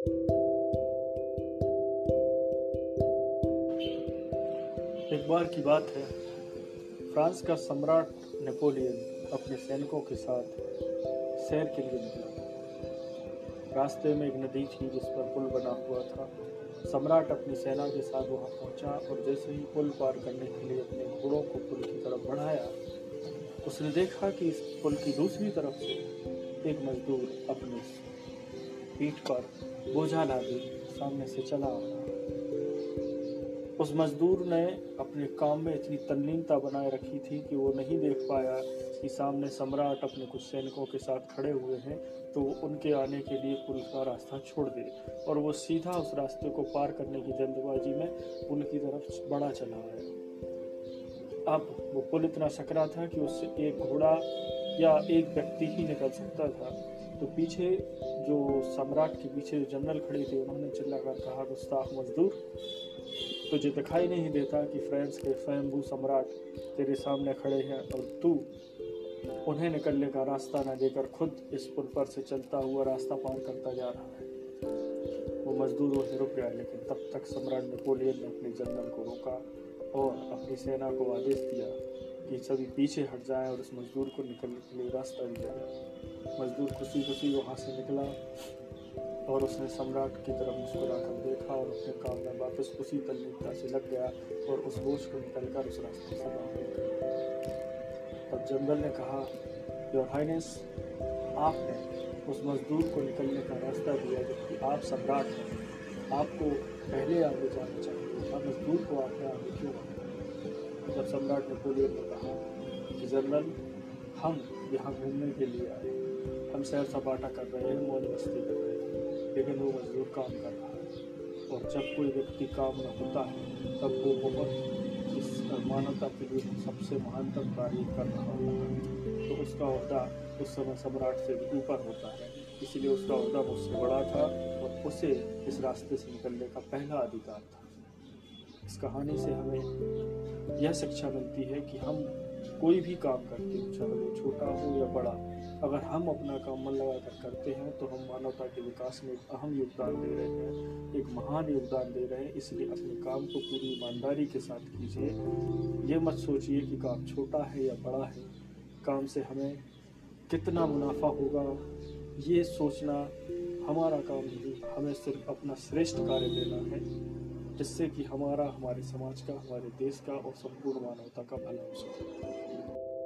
एक बार की बात है। फ्रांस का सम्राट नेपोलियन अपने सैनिकों के साथ सैर के लिए निकला। रास्ते में एक नदी थी, जिस पर पुल बना हुआ था। सम्राट अपनी सेना के साथ वहाँ पहुँचा और जैसे ही पुल पार करने के लिए अपने घोड़ों को पुल की तरफ़ बढ़ाया, उसने देखा कि इस पुल की दूसरी तरफ़ से एक मजदूर अपनी पीठ पर बोझा लादे सामने से चला आ रहा। उस मजदूर ने अपने काम में इतनी तल्लीनता बनाए रखी थी कि वो नहीं देख पाया कि सामने सम्राट अपने कुछ सैनिकों के साथ खड़े हुए हैं तो उनके आने के लिए पुल का रास्ता छोड़ दे और वो सीधा उस रास्ते को पार करने की जल्दबाजी में पुल की तरफ़ बढ़ा चला गया अब वो पुल इतना सकरा था कि उससे एक घोड़ा या एक व्यक्ति ही निकल सकता था। तो पीछे जो सम्राट के पीछे जो जनरल खड़े थे, उन्होंने चिल्लाकर कहा, गुस्ताख मजदूर, तुझे दिखाई नहीं देता कि फ्रांस के स्वयंभू सम्राट तेरे सामने खड़े हैं और तू उन्हें निकलने का रास्ता न देकर खुद इस पुल पर से चलता हुआ रास्ता पार करता जा रहा है। वो मजदूर वहीं रुक गया, लेकिन तब तक सम्राट नेपोलियन ने अपने जनरल को रोका और अपनी सेना को आदेश दिया कि सभी पीछे हट जाएँ और उस मजदूर को निकलने के लिए रास्ता दिया मजदूर खुशी खुशी वहाँ से निकला और उसने सम्राट की तरफ़ मुस्कुराकर देखा और अपने काम में वापस उसी तल्लीनता से लग गया और उस बोझ को निकल कर उस रास्ते से बाहर तब जनरल ने कहा, योर हाइनेस, आपने उस मजदूर को निकलने का रास्ता दिया जबकि आप सम्राट हैं। आपको पहले आगे जाना चाहिए अब मजदूर को आपने आगे क्यों जब सम्राट नेपोलियन ने कहा कि जनरल हम यहाँ घूमने के लिए आए। हम सैर सपाटा कर रहे हैं, मौज मस्ती कर रहे हैं, लेकिन वो मजदूर काम कर रहा है। और जब कोई व्यक्ति काम में होता है, तब वो बहुत इस मानवता के लिए सबसे महानतम कार्य कर रहा होता है। तो उसका अहदा उस समय सम्राट से भी ऊपर होता है। इसलिए उसका अहदा मुझसे बड़ा था और उसे इस रास्ते से निकलने का पहला अधिकार था। इस कहानी से हमें यह शिक्षा मिलती है कि हम कोई भी काम करते हो, चाहे वो छोटा हो या बड़ा, अगर हम अपना काम मन लगा कर करते हैं तो हम मानवता के विकास में एक अहम योगदान दे रहे हैं, एक महान योगदान दे रहे हैं। इसलिए अपने काम को पूरी ईमानदारी के साथ कीजिए। ये मत सोचिए कि काम छोटा है या बड़ा है, काम से हमें कितना मुनाफा होगा। ये सोचना हमारा काम नहीं, हमें सिर्फ़ अपना श्रेष्ठ कार्य देना है। जिससे कि हमारा, हमारे समाज का, हमारे देश का और संपूर्ण मानवता का भला हो सके।